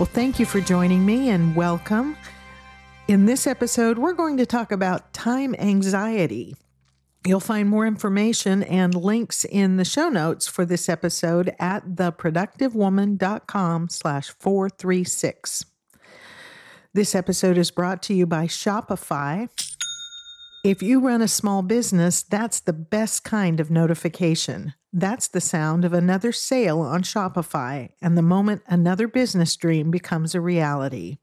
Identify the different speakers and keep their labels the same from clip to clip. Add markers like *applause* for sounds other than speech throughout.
Speaker 1: Well, thank you for joining me and welcome. In this episode, we're going to talk about time anxiety. You'll find more information and links in the show notes for this episode at theproductivewoman.com slash 436. This episode is brought to you by Shopify. If you run a small business, that's the best kind of notification. That's the sound of another sale on Shopify and the moment another business dream becomes a reality.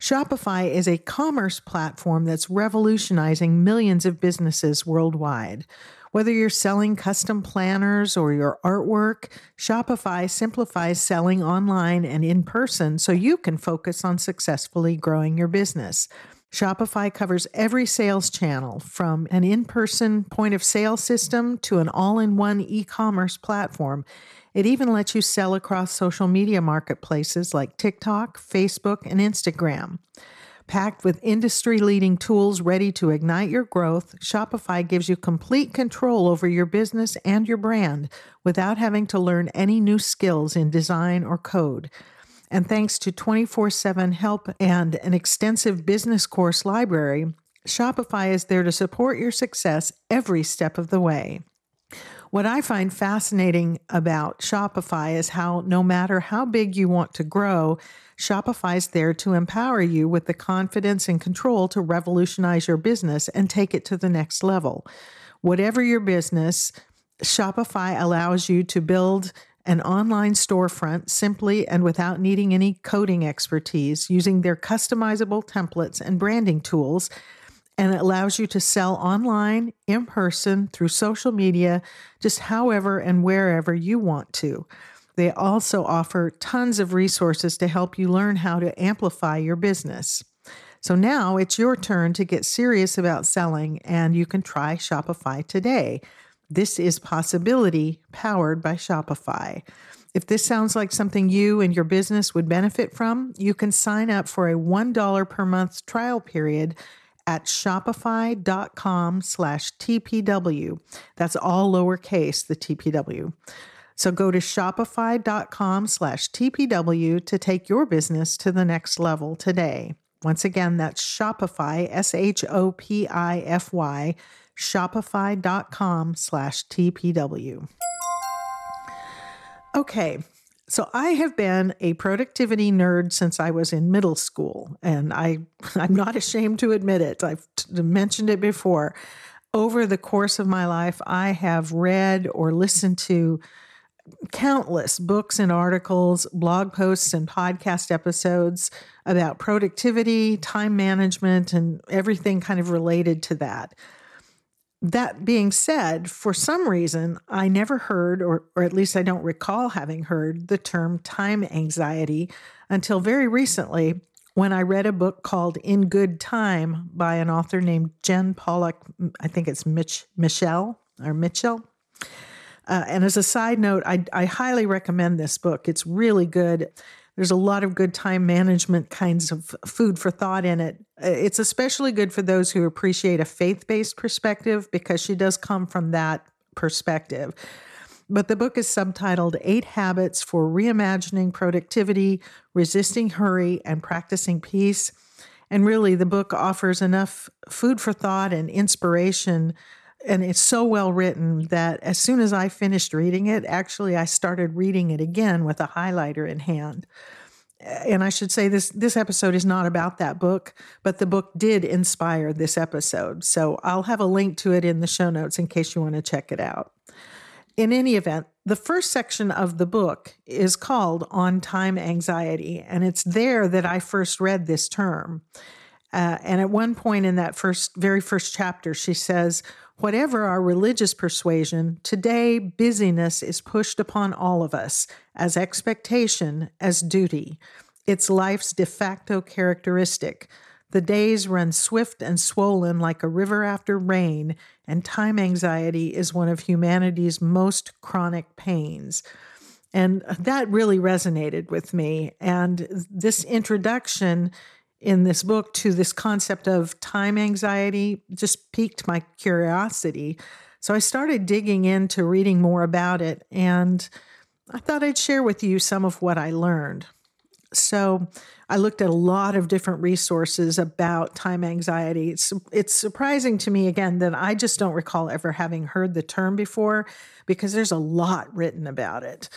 Speaker 1: Shopify is a commerce platform that's revolutionizing millions of businesses worldwide. Whether you're selling custom planners or your artwork, Shopify simplifies selling online and in person so you can focus on successfully growing your business. Shopify covers every sales channel from an in person point of sale system to an all in one e commerce platform. It even lets you sell across social media marketplaces like TikTok, Facebook, and Instagram. Packed with industry leading tools ready to ignite your growth, Shopify gives you complete control over your business and your brand without having to learn any new skills in design or code. And thanks to 24 7 help and an extensive business course library, Shopify is there to support your success every step of the way. What I find fascinating about Shopify is how, no matter how big you want to grow, Shopify is there to empower you with the confidence and control to revolutionize your business and take it to the next level. Whatever your business, Shopify allows you to build an online storefront simply and without needing any coding expertise using their customizable templates and branding tools. And it allows you to sell online, in person, through social media, just however and wherever you want to. They also offer tons of resources to help you learn how to amplify your business. So now it's your turn to get serious about selling, and you can try Shopify today. This is Possibility powered by Shopify. If this sounds like something you and your business would benefit from, you can sign up for a $1 per month trial period at shopify.com slash TPW. That's all lowercase, the TPW. So go to shopify.com slash TPW to take your business to the next level today. Once again, that's Shopify, S H O P I F Y shopify.com slash TPW. Okay, so I have been a productivity nerd since I was in middle school, and I, *laughs* I'm not ashamed to admit it. I've t- mentioned it before. Over the course of my life, I have read or listened to countless books and articles, blog posts, and podcast episodes about productivity, time management, and everything kind of related to that. That being said, for some reason, I never heard, or, or at least I don't recall having heard, the term time anxiety until very recently when I read a book called In Good Time by an author named Jen Pollock. I think it's Mitch, Michelle or Mitchell. Uh, and as a side note, I, I highly recommend this book. It's really good. There's a lot of good time management kinds of food for thought in it. Uh, it's especially good for those who appreciate a faith based perspective because she does come from that perspective. But the book is subtitled Eight Habits for Reimagining Productivity, Resisting Hurry, and Practicing Peace. And really, the book offers enough food for thought and inspiration. And it's so well written that as soon as I finished reading it, actually, I started reading it again with a highlighter in hand and I should say this this episode is not about that book, but the book did inspire this episode. So I'll have a link to it in the show notes in case you want to check it out. In any event, the first section of the book is called On Time Anxiety, and it's there that I first read this term. Uh, and at one point in that first, very first chapter, she says, Whatever our religious persuasion, today busyness is pushed upon all of us as expectation, as duty. It's life's de facto characteristic. The days run swift and swollen like a river after rain, and time anxiety is one of humanity's most chronic pains. And that really resonated with me. And this introduction in this book to this concept of time anxiety just piqued my curiosity. So I started digging into reading more about it, and I thought I'd share with you some of what I learned. So I looked at a lot of different resources about time anxiety. It's, it's surprising to me, again, that I just don't recall ever having heard the term before because there's a lot written about it.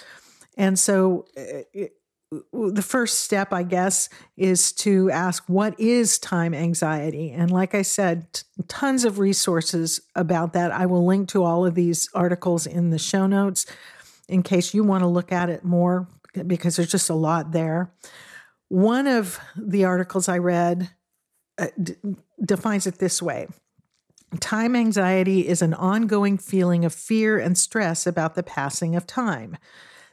Speaker 1: And so uh, it, the first step, I guess, is to ask what is time anxiety? And like I said, t- tons of resources about that. I will link to all of these articles in the show notes in case you want to look at it more because there's just a lot there. One of the articles I read uh, d- defines it this way Time anxiety is an ongoing feeling of fear and stress about the passing of time.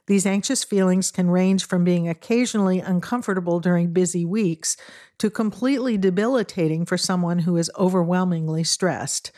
Speaker 1: These anxious feelings can range from being occasionally uncomfortable during busy weeks to completely debilitating for someone who is overwhelmingly stressed.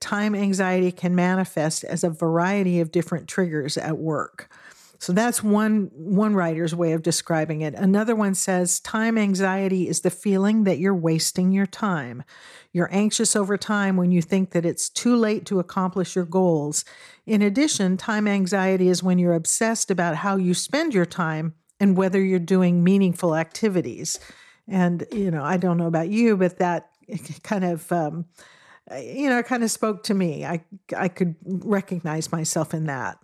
Speaker 1: Time anxiety can manifest as a variety of different triggers at work. So that's one one writer's way of describing it. Another one says time anxiety is the feeling that you're wasting your time. You're anxious over time when you think that it's too late to accomplish your goals. In addition, time anxiety is when you're obsessed about how you spend your time and whether you're doing meaningful activities. And you know, I don't know about you, but that *laughs* kind of um, you know, kind of spoke to me. I I could recognize myself in that.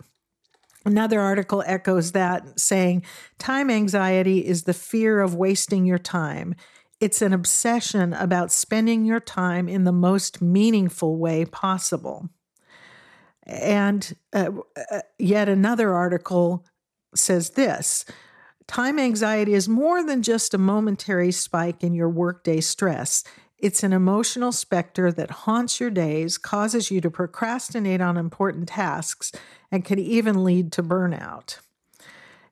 Speaker 1: Another article echoes that, saying time anxiety is the fear of wasting your time. It's an obsession about spending your time in the most meaningful way possible. And uh, uh, yet another article says this time anxiety is more than just a momentary spike in your workday stress. It's an emotional specter that haunts your days, causes you to procrastinate on important tasks, and can even lead to burnout.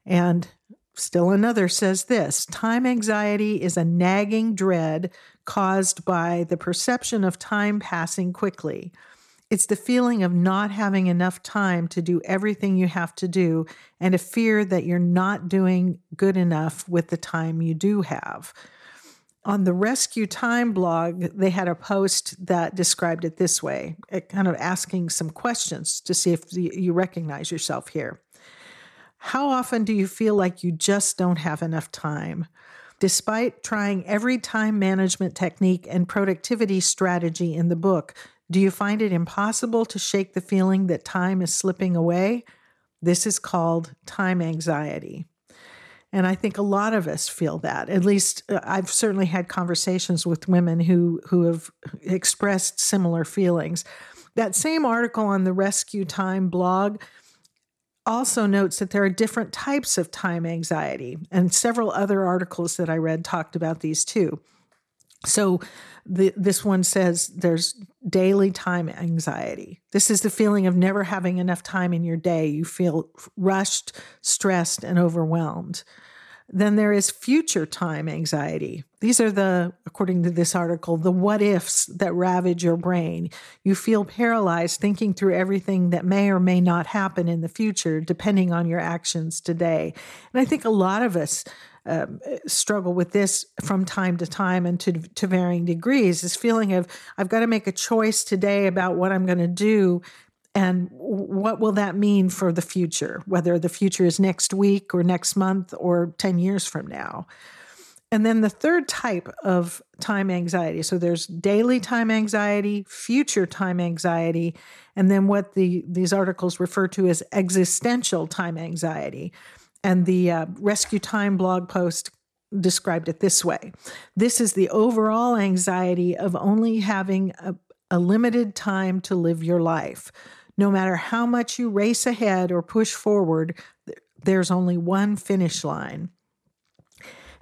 Speaker 1: And still another says this time anxiety is a nagging dread caused by the perception of time passing quickly. It's the feeling of not having enough time to do everything you have to do, and a fear that you're not doing good enough with the time you do have on the Rescue Time blog, they had a post that described it this way, eh, kind of asking some questions to see if you recognize yourself here. How often do you feel like you just don't have enough time? Despite trying every time management technique and productivity strategy in the book, do you find it impossible to shake the feeling that time is slipping away? This is called time anxiety. And I think a lot of us feel that. At least uh, I've certainly had conversations with women who who have expressed similar feelings. That same article on the Rescue Time blog also notes that there are different types of time anxiety, and several other articles that I read talked about these too. So, the, this one says there's daily time anxiety. This is the feeling of never having enough time in your day. You feel rushed, stressed, and overwhelmed. Then there is future time anxiety. These are the, according to this article, the what ifs that ravage your brain. You feel paralyzed thinking through everything that may or may not happen in the future, depending on your actions today. And I think a lot of us um, struggle with this from time to time and to, to varying degrees this feeling of i've got to make a choice today about what i'm going to do and what will that mean for the future whether the future is next week or next month or 10 years from now? And then the third type of time anxiety so there's daily time anxiety future time anxiety and then what the these articles refer to as existential time anxiety. And the uh, Rescue Time blog post described it this way. This is the overall anxiety of only having a, a limited time to live your life. No matter how much you race ahead or push forward, there's only one finish line.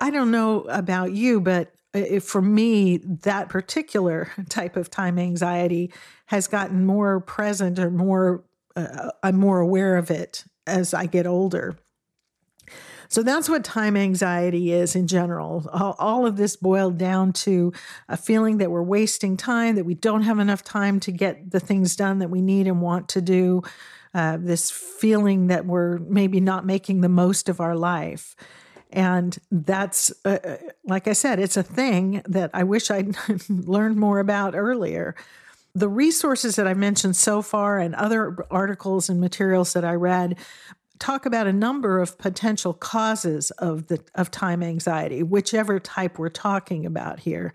Speaker 1: I don't know about you, but uh, for me, that particular *laughs* type of time anxiety has gotten more present or more, uh, I'm more aware of it as I get older. So that's what time anxiety is in general. All, of this boiled down to a feeling that we're wasting time, that we don't have enough time to get the things done that we need and want to do. Uh, this feeling that we're maybe not making the most of our life. And that's, uh, uh like I said, it's a thing that I wish I'd *laughs* learned more about earlier. The resources that I mentioned so far and other articles and materials that I read talk about a number of potential causes of the of time anxiety, whichever type we're talking about here.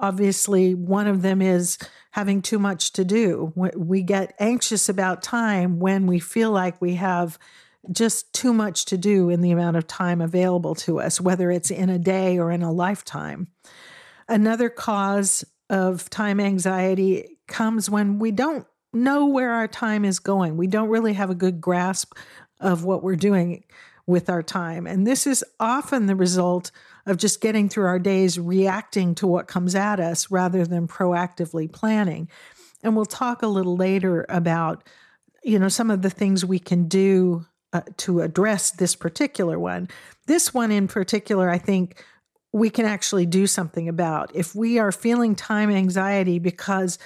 Speaker 1: Obviously, one of them is having too much to do. We get anxious about time when we feel like we have just too much to do in the amount of time available to us, whether it's in a day or in a lifetime. Another cause of time anxiety comes when we don't know where our time is going. We don't really have a good grasp of what we're doing with our time. And this is often the result of just getting through our days reacting to what comes at us rather than proactively planning. And we'll talk a little later about you know some of the things we can do uh, to address this particular one. This one in particular I think we can actually do something about. If we are feeling time anxiety because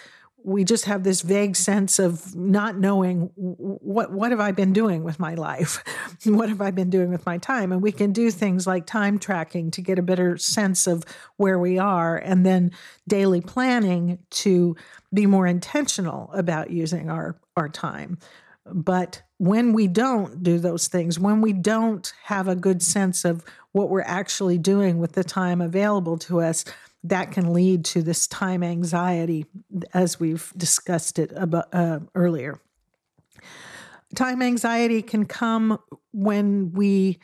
Speaker 1: we just have this vague sense of not knowing what what have I been doing with my life? *laughs* what have I been doing with my time? And we can do things like time tracking to get a better sense of where we are and then daily planning to be more intentional about using our our time. But when we don't do those things, when we don't have a good sense of what we're actually doing with the time available to us, that can lead to this time anxiety, as we've discussed it about, uh, earlier. Time anxiety can come when we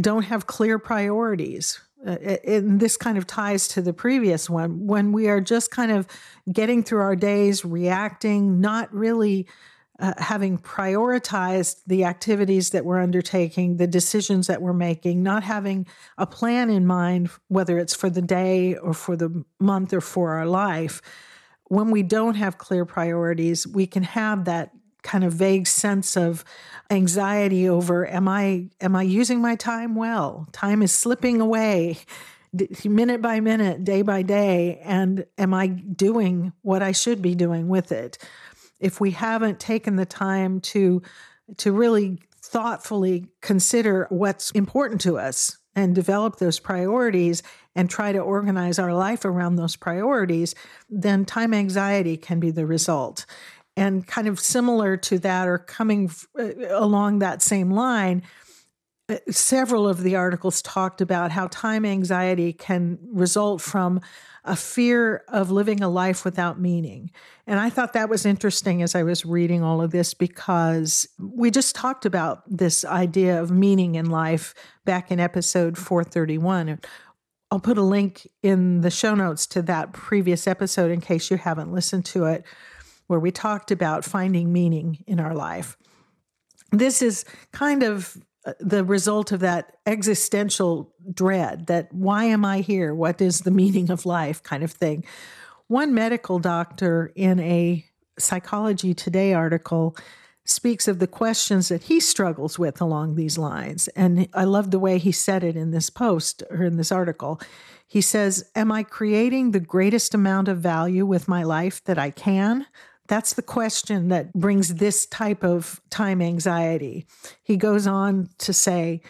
Speaker 1: don't have clear priorities. Uh, and this kind of ties to the previous one when we are just kind of getting through our days, reacting, not really uh, having prioritized the activities that we're undertaking, the decisions that we're making, not having a plan in mind, whether it's for the day or for the month or for our life, when we don't have clear priorities, we can have that kind of vague sense of anxiety over am I am I using my time well? Time is slipping away minute by minute, day by day, and am I doing what I should be doing with it? If we haven't taken the time to to really thoughtfully consider what's important to us and develop those priorities and try to organize our life around those priorities, then time anxiety can be the result. And kind of similar to that, or coming uh, along that same line, several of the articles talked about how time anxiety can result from a fear of living a life without meaning. And I thought that was interesting as I was reading all of this because we just talked about this idea of meaning in life back in episode 431. I'll put a link in the show notes to that previous episode in case you haven't listened to it, where we talked about finding meaning in our life. This is kind of Uh, the result of that existential dread that why am I here? What is the meaning of life kind of thing. One medical doctor in a Psychology Today article speaks of the questions that he struggles with along these lines. And I love the way he said it in this post or in this article. He says, Am I creating the greatest amount of value with my life that I can? That's the question that brings this type of time anxiety. He goes on to say,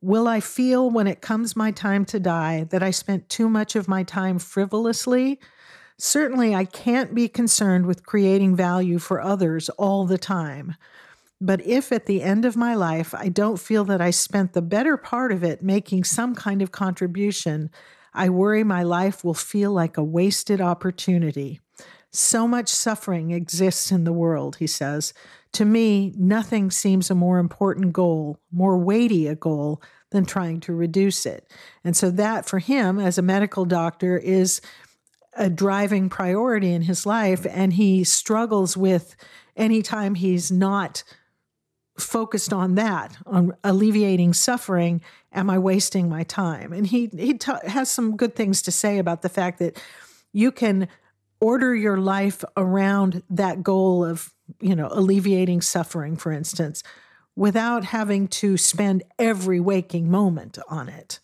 Speaker 1: Will I feel when it comes my time to die that I spent too much of my time frivolously? Certainly, I can't be concerned with creating value for others all the time. But if at the end of my life I don't feel that I spent the better part of it making some kind of contribution, I worry my life will feel like a wasted opportunity. So much suffering exists in the world, he says. To me, nothing seems a more important goal, more weighty a goal than trying to reduce it. And so, that for him as a medical doctor is a driving priority in his life. And he struggles with anytime he's not focused on that, on alleviating suffering, am I wasting my time? And he, he ta- has some good things to say about the fact that you can order your life around that goal of, you know, alleviating suffering, for instance, without having to spend every waking moment on it.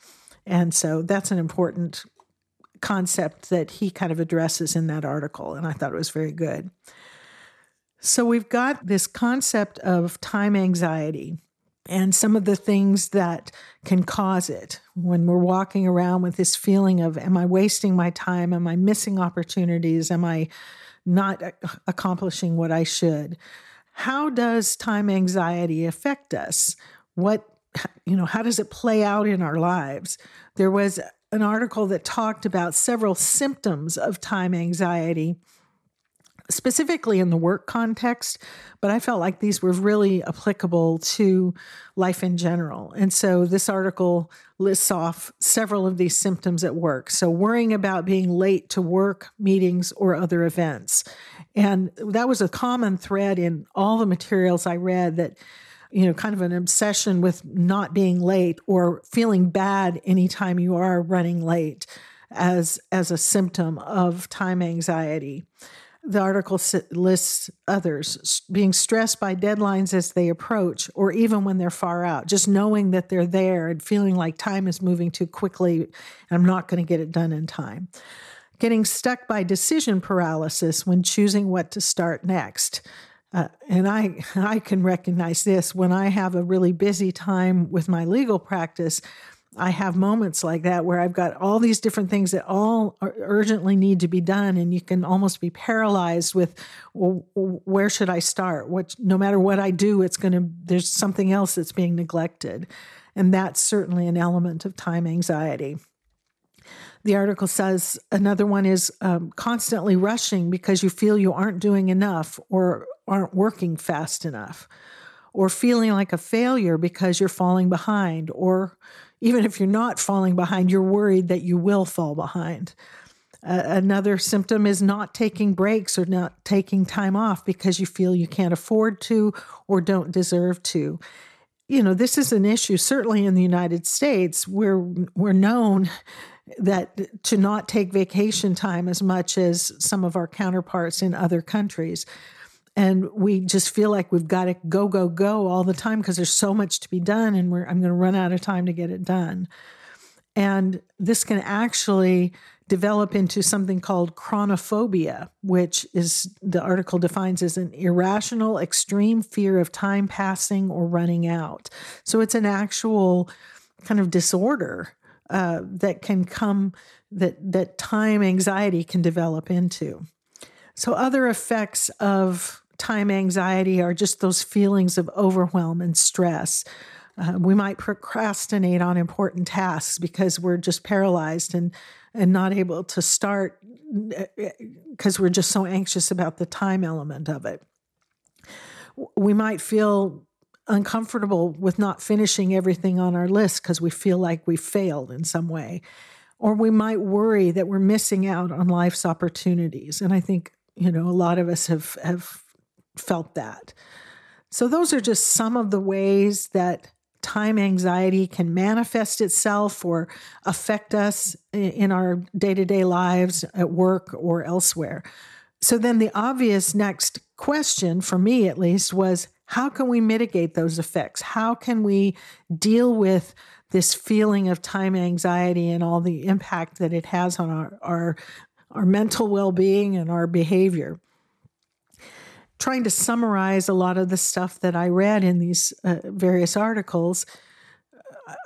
Speaker 1: And so that's an important concept that he kind of addresses in that article. And I thought it was very good. So we've got this concept of time anxiety and some of the things that can cause it when we're walking around with this feeling of, am I wasting my time? Am I missing opportunities? Am I not accomplishing what I should? How does time anxiety affect us? What, you know, how does it play out in our lives? There was an article that talked about several symptoms of time anxiety specifically in the work context, but I felt like these were really applicable to life in general. And so this article lists off several of these symptoms at work. So, worrying about being late to work, meetings, or other events. And that was a common thread in all the materials I read that you know, kind of an obsession with not being late or feeling bad anytime you are running late as as a symptom of time anxiety. The article lists others being stressed by deadlines as they approach, or even when they're far out, just knowing that they're there and feeling like time is moving too quickly and I'm not going to get it done in time. Getting stuck by decision paralysis when choosing what to start next. Uh, and I, *laughs* I can recognize this when I have a really busy time with my legal practice. I have moments like that where I've got all these different things that all urgently need to be done, and you can almost be paralyzed with, well, where should I start? What, no matter what I do, it's going to there's something else that's being neglected, and that's certainly an element of time anxiety. The article says another one is um, constantly rushing because you feel you aren't doing enough or aren't working fast enough, or feeling like a failure because you're falling behind, or even if you're not falling behind, you're worried that you will fall behind. Uh, another symptom is not taking breaks or not taking time off because you feel you can't afford to or don't deserve to. You know, this is an issue certainly in the United States where we're known that to not take vacation time as much as some of our counterparts in other countries and we just feel like we've got to go go go all the time because there's so much to be done and we're I'm going to run out of time to get it done. And this can actually develop into something called chronophobia, which is the article defines as an irrational, extreme fear of time passing or running out. So it's an actual kind of disorder uh, that can come that that time anxiety can develop into. So other effects of time anxiety are just those feelings of overwhelm and stress. Uh, we might procrastinate on important tasks because we're just paralyzed and and not able to start because we're just so anxious about the time element of it. We might feel uncomfortable with not finishing everything on our list because we feel like we failed in some way. Or we might worry that we're missing out on life's opportunities. And I think, you know, a lot of us have have felt that. So, those are just some of the ways that time anxiety can manifest itself or affect us in our day to day lives at work or elsewhere. So, then the obvious next question, for me at least, was how can we mitigate those effects? How can we deal with this feeling of time anxiety and all the impact that it has on our, our, our mental well being and our behavior? Trying to summarize a lot of the stuff that I read in these uh, various articles,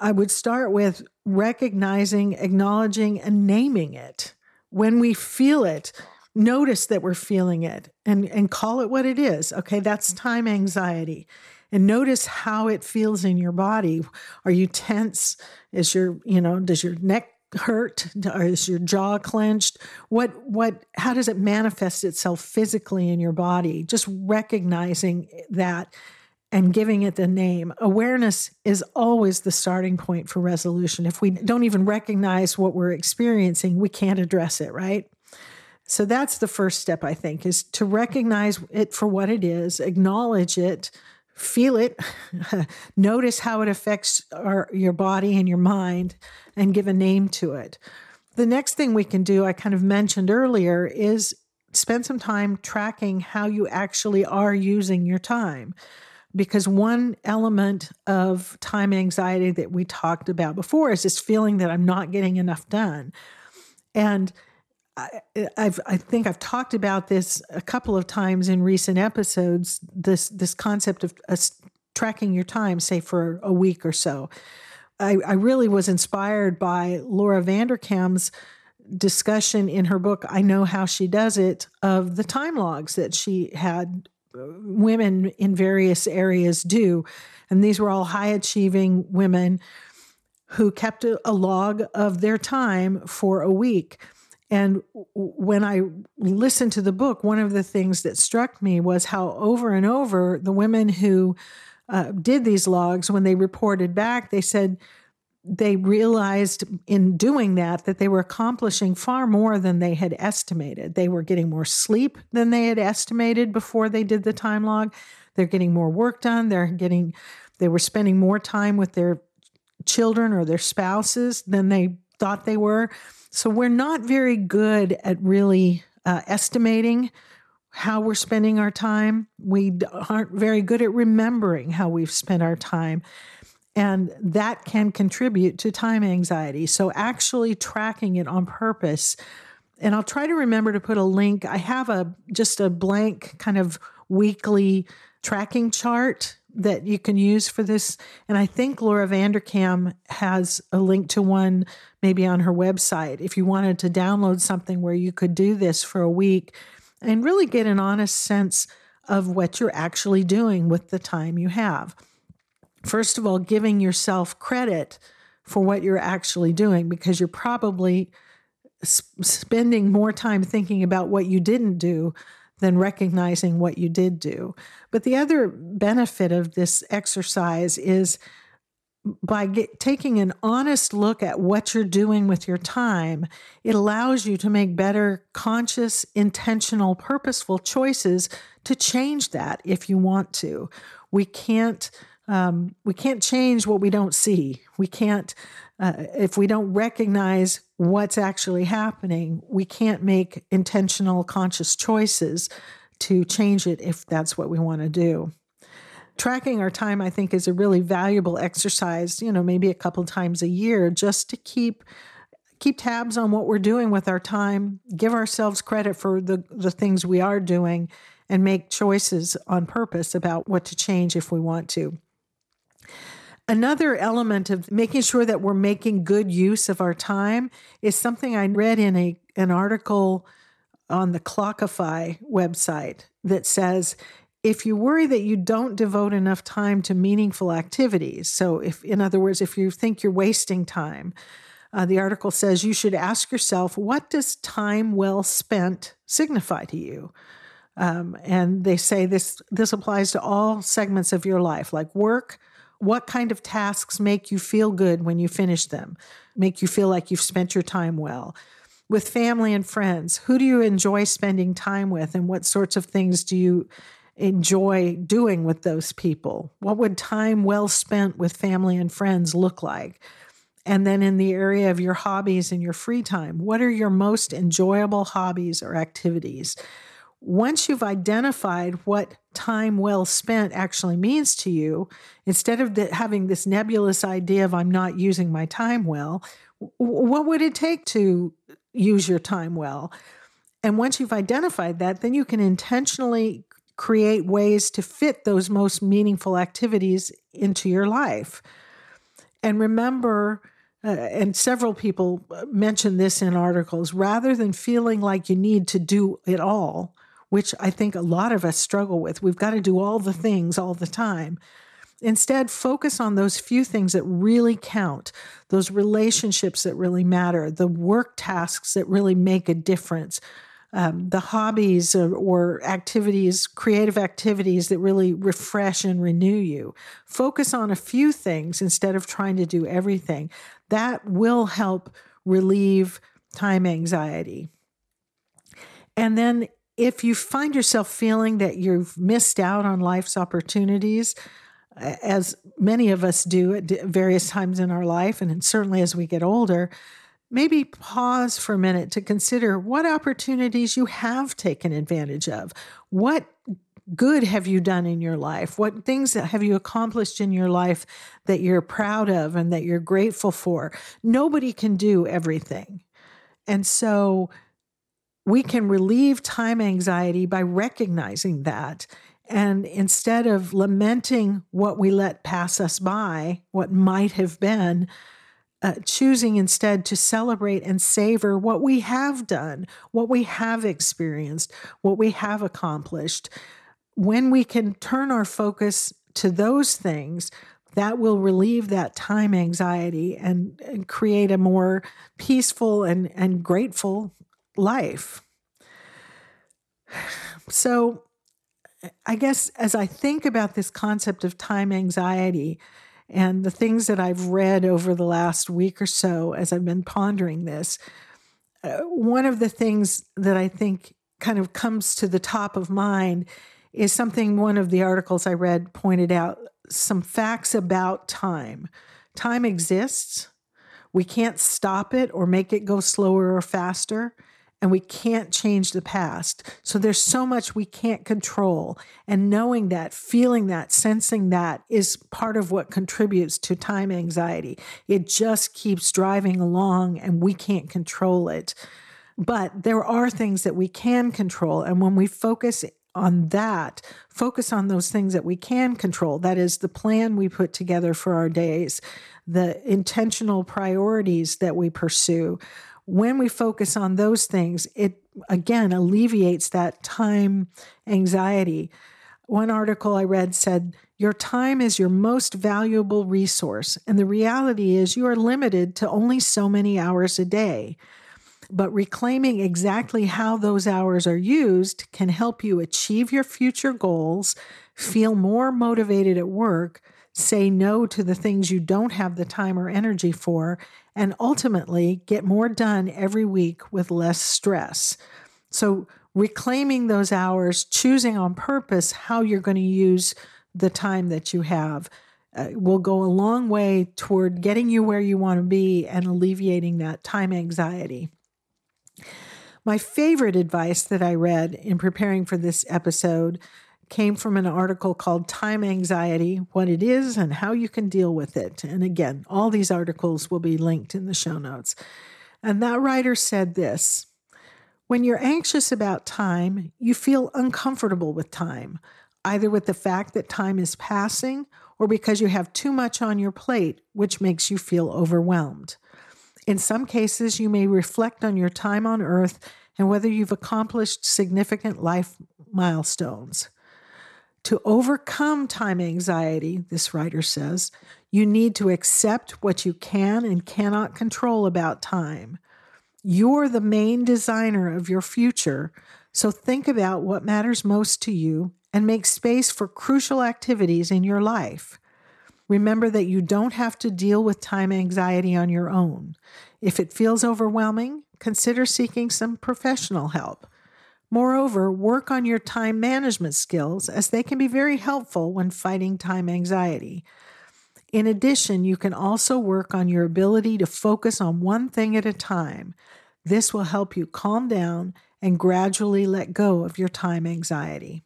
Speaker 1: I would start with recognizing, acknowledging, and naming it. When we feel it, notice that we're feeling it and, and call it what it is. Okay, that's time anxiety. And notice how it feels in your body. Are you tense? Is your, you know, does your neck hurt? Is your jaw clenched? What what how does it manifest itself physically in your body? Just recognizing that and giving it the name. Awareness is always the starting point for resolution. If we don't even recognize what we're experiencing we can't address it right? So that's the first step i think is to recognize it for what it is acknowledge it feel it, *laughs* notice how it affects our, your body and your mind, and give a name to it. The next thing we can do, I kind of mentioned earlier, is spend some time tracking how you actually are using your time. because one element of time anxiety that we talked about before is this feeling that I'm not getting enough done. And I, I've, I think I've talked about this a couple of times in recent episodes. This this concept of uh, tracking your time, say for a week or so. I, I really was inspired by Laura Vanderkam's discussion in her book, I Know How She Does It, of the time logs that she had uh, women in various areas do. And these were all high achieving women who kept a, a, log of their time for a week. And when I listened to the book, one of the things that struck me was how over and over the women who uh, did these logs, when they reported back, they said, they realized in doing that that they were accomplishing far more than they had estimated. They were getting more sleep than they had estimated before they did the time log. They're getting more work done. They're getting they were spending more time with their children or their spouses than they thought they were. So we're not very good at really uh, estimating how we're spending our time. We aren't very good at remembering how we've spent our time. And that can contribute to time anxiety. So, actually tracking it on purpose. And I'll try to remember to put a link. I have a just a blank kind of weekly tracking chart that you can use for this. And I think Laura Vanderkam has a link to one maybe on her website if you wanted to download something where you could do this for a week and really get an honest sense of what you're actually doing with the time you have first of all, giving yourself credit for what you're actually doing because you're probably spending more time thinking about what you didn't do than recognizing what you did do. But the other benefit of this exercise is by get, taking an honest look at what you're doing with your time, it allows you to make better, conscious, intentional, purposeful choices to change that if you want to. We can't um, we can't change what we don't see. We can't, uh, if we don't recognize what's actually happening, we can't make intentional, conscious choices to change it if that's what we want to do. Tracking our time, I think, is a really valuable exercise, you know, maybe a couple times a year just to keep keep tabs on what we're doing with our time, give ourselves credit for the, the things we are doing, and make choices on purpose about what to change if we want to. Another element of making sure that we're making good use of our time is something I read in a an article on the Clockify website that says if you worry that you don't devote enough time to meaningful activities, so if in other words, if you think you're wasting time, uh, the article says you should ask yourself, what does time well spent signify to you? Um, and they say this this applies to all segments of your life, like work, what kind of tasks make you feel good when you finish them, make you feel like you've spent your time well? With family and friends, who do you enjoy spending time with, and what sorts of things do you enjoy doing with those people? What would time well spent with family and friends look like? And then in the area of your hobbies and your free time, what are your most enjoyable hobbies or activities? Once you've identified what time well spent actually means to you, instead of the, having this nebulous idea of I'm not using my time well, what would it take to use your time well? And once you've identified that, then you can intentionally create ways to fit those most meaningful activities into your life. And remember, uh, and several people mention this in articles, rather than feeling like you need to do it all, which I think a lot of us struggle with. We've got to do all the things all the time. Instead, focus on those few things that really count, those relationships that really matter, the work tasks that really make a difference, um, the hobbies or, or activities, creative activities that really refresh and renew you. Focus on a few things instead of trying to do everything. That will help relieve time anxiety. And then if you find yourself feeling that you've missed out on life's opportunities, as many of us do at various times in our life, and certainly as we get older, maybe pause for a minute to consider what opportunities you have taken advantage of. What good have you done in your life? What things have you accomplished in your life that you're proud of and that you're grateful for? Nobody can do everything. And so we can relieve time anxiety by recognizing that. And instead of lamenting what we let pass us by, what might have been, uh, choosing instead to celebrate and savor what we have done, what we have experienced, what we have accomplished. When we can turn our focus to those things, that will relieve that time anxiety and, and create a more peaceful and, and grateful life. So, I guess as I think about this concept of time anxiety, and the things that I've read over the last week or so as I've been pondering this, uh, one of the things that I think kind of comes to the top of mind is something one of the articles I read pointed out some facts about time. Time exists. We can't stop it or make it go slower or faster and we can't change the past. So there's so much we can't control. And knowing that, feeling that, sensing that is part of what contributes to time anxiety. It just keeps driving along and we can't control it. But there are things that we can control. And when we focus on that, focus on those things that we can control. That is the plan we put together for our days, the intentional priorities that we pursue when we focus on those things, it again alleviates that time anxiety. One article I read said, Your time is your most valuable resource. And the reality is, you are limited to only so many hours a day. But reclaiming exactly how those hours are used can help you achieve your future goals, feel more motivated at work, say no to the things you don't have the time or energy for, and ultimately get more done every week with less stress. So, reclaiming those hours, choosing on purpose how you're going to use the time that you have. Uh, will go a long way toward getting you where you want to be and alleviating that time anxiety. My favorite advice that I read in preparing for this episode came from an article called Time Anxiety What It Is and How You Can Deal with It. And again, all these articles will be linked in the show notes. And that writer said this When you're anxious about time, you feel uncomfortable with time, either with the fact that time is passing or because you have too much on your plate, which makes you feel overwhelmed. In some cases, you may reflect on your time on earth and whether you've accomplished significant life milestones. To overcome time anxiety, this writer says, you need to accept what you can and cannot control about time. You're the main designer of your future, so think about what matters most to you and make space for crucial activities in your life. Remember that you don't have to deal with time anxiety on your own. If it feels overwhelming, consider seeking some professional help. Moreover, work on your time management skills as they can be very helpful when fighting time anxiety. In addition, you can also work on your ability to focus on one thing at a time. This will help you calm down and gradually let go of your time anxiety.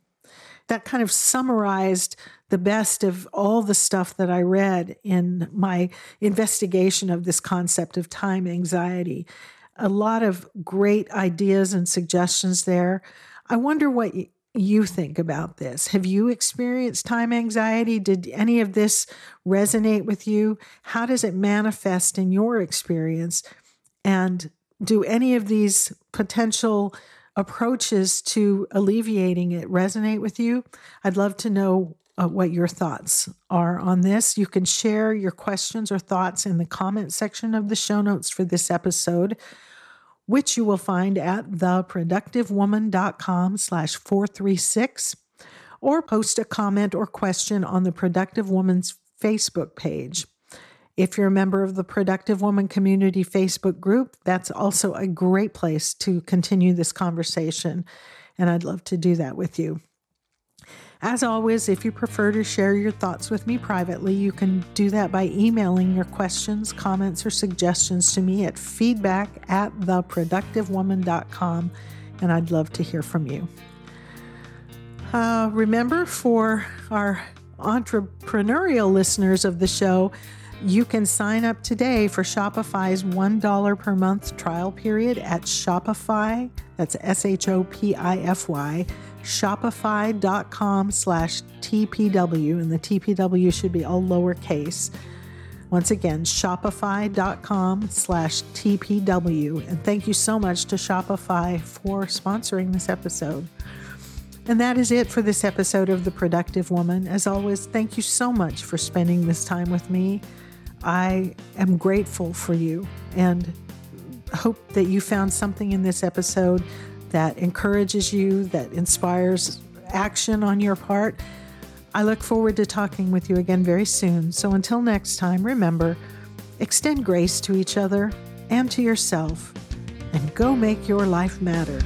Speaker 1: That kind of summarized the best of all the stuff that I read in my investigation of this concept of time anxiety a lot of great ideas and suggestions there. I wonder what you think about this. Have you experienced time anxiety? Did any of this resonate with you? How does it manifest in your experience? And do any of these potential approaches to alleviating it resonate with you? I'd love to know uh, what your thoughts are on this. You can share your questions or thoughts in the comment section of the show notes for this episode which you will find at theproductivewoman.com slash 436, or post a comment or question on the Productive Woman's Facebook page. If you're a member of the Productive Woman Community Facebook group, that's also a great place to continue this conversation, and I'd love to do that with you. As always, if you prefer to share your thoughts with me privately, you can do that by emailing your questions, comments, or suggestions to me at feedback at theproductivewoman.com, and I'd love to hear from you. Uh, remember, for our entrepreneurial listeners of the show, you can sign up today for Shopify's $1 per month trial period at Shopify. That's S H O P I F Y. Shopify.com slash TPW, and the TPW should be all lowercase. Once again, shopify.com slash TPW. And thank you so much to Shopify for sponsoring this episode. And that is it for this episode of The Productive Woman. As always, thank you so much for spending this time with me. I am grateful for you and hope that you found something in this episode that encourages you, that inspires action on your part. I look forward to talking with you again very soon. So until next time, remember extend grace to each other and to yourself, and go make your life matter.